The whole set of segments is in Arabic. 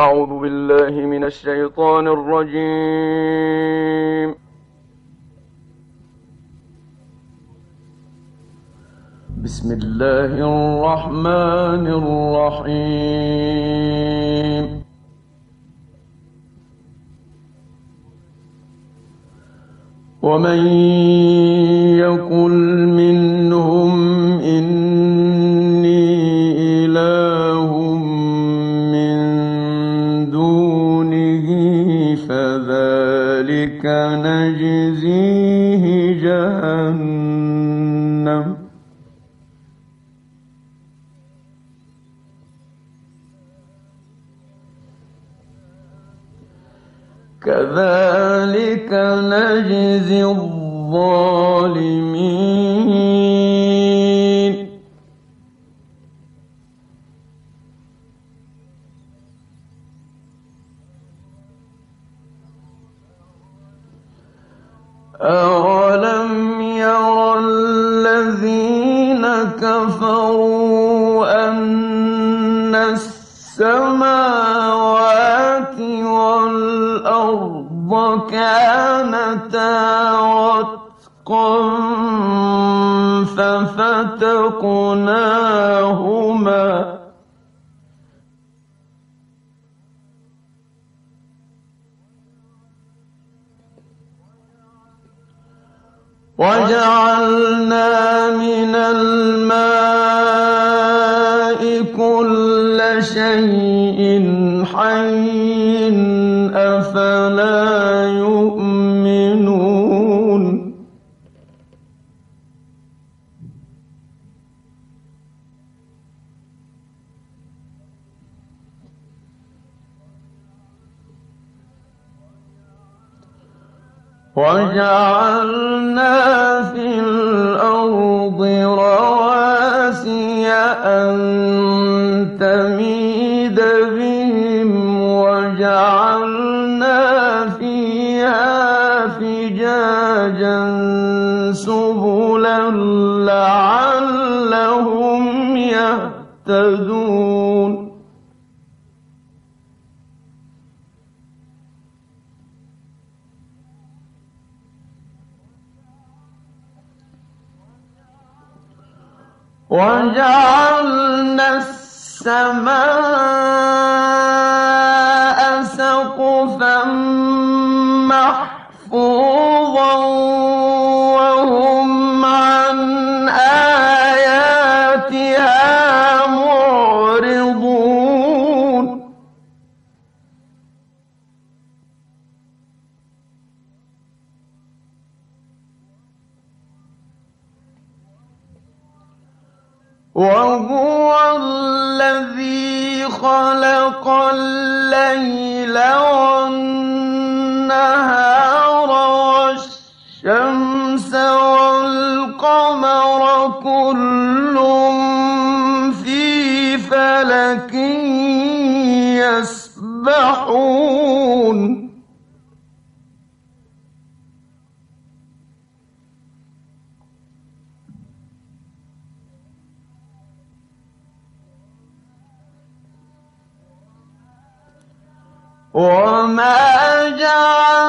أعوذ بالله من الشيطان الرجيم. بسم الله الرحمن الرحيم. ومن يقل جهنم. كذلك نجزي الظالمين. أولم السماوات والأرض كانتا رتقا ففتقناهما وجعلنا من الماء شيء حي أفلا يؤمنون. وجعلنا يهتدون وجعلنا السماء وهو الذي خلق الليل والنهار والشمس والقمر كل في فلك يسبحون. وما جعلنا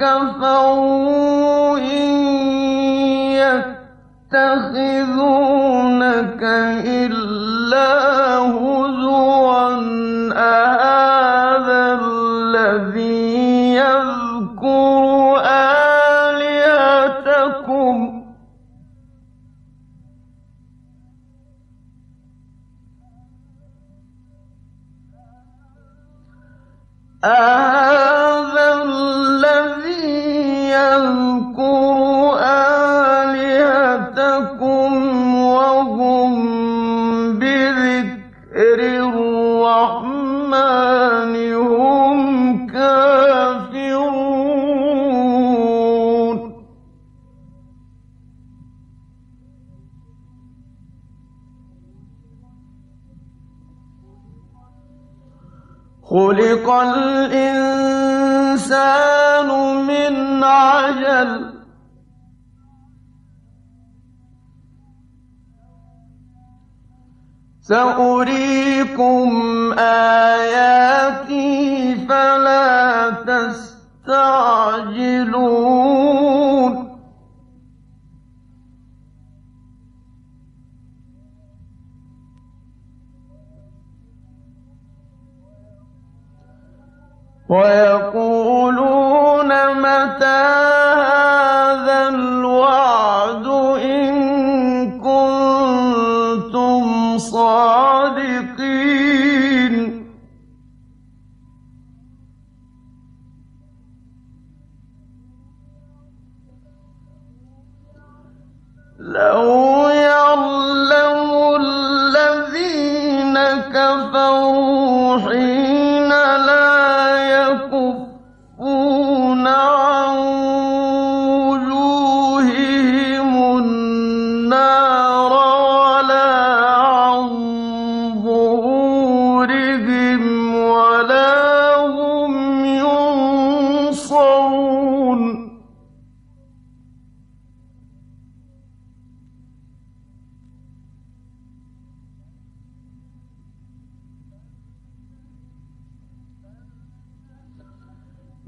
كفروا إن يتخذونك إلا هزوا أهذا الذي يذكر آلهتكم. أهذا وهم بذكر الرحمن هم كافرون. خلق الإنسان من عجل سأريكم آياتي فلا تستعجلون. ويقولون لو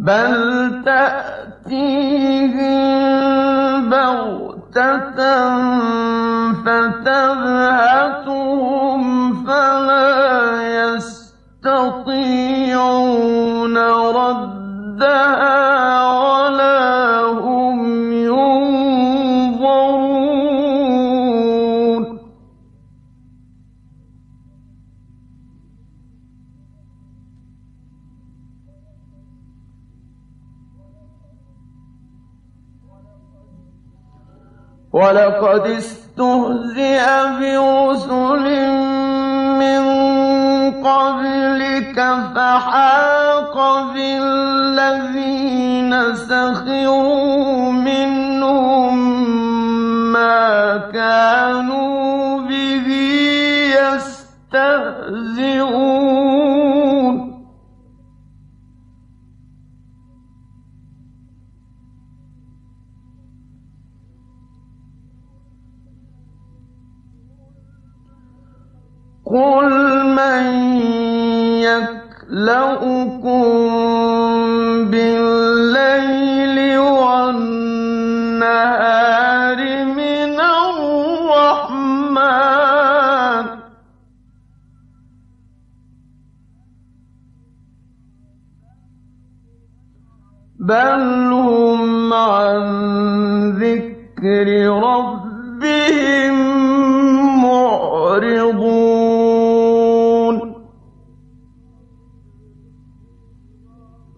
بل تأتيهم بغتة فتبهتهم فلا يستطيعون ردها ولقد استهزئ برسل من قبلك فحاق بالذين سخروا منهم ما كانوا قل من يكلؤكم بالليل والنهار من الرحمن بل هم عن ذكر ربهم معرضون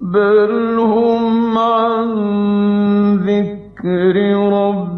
بل هم عن ذكر ربهم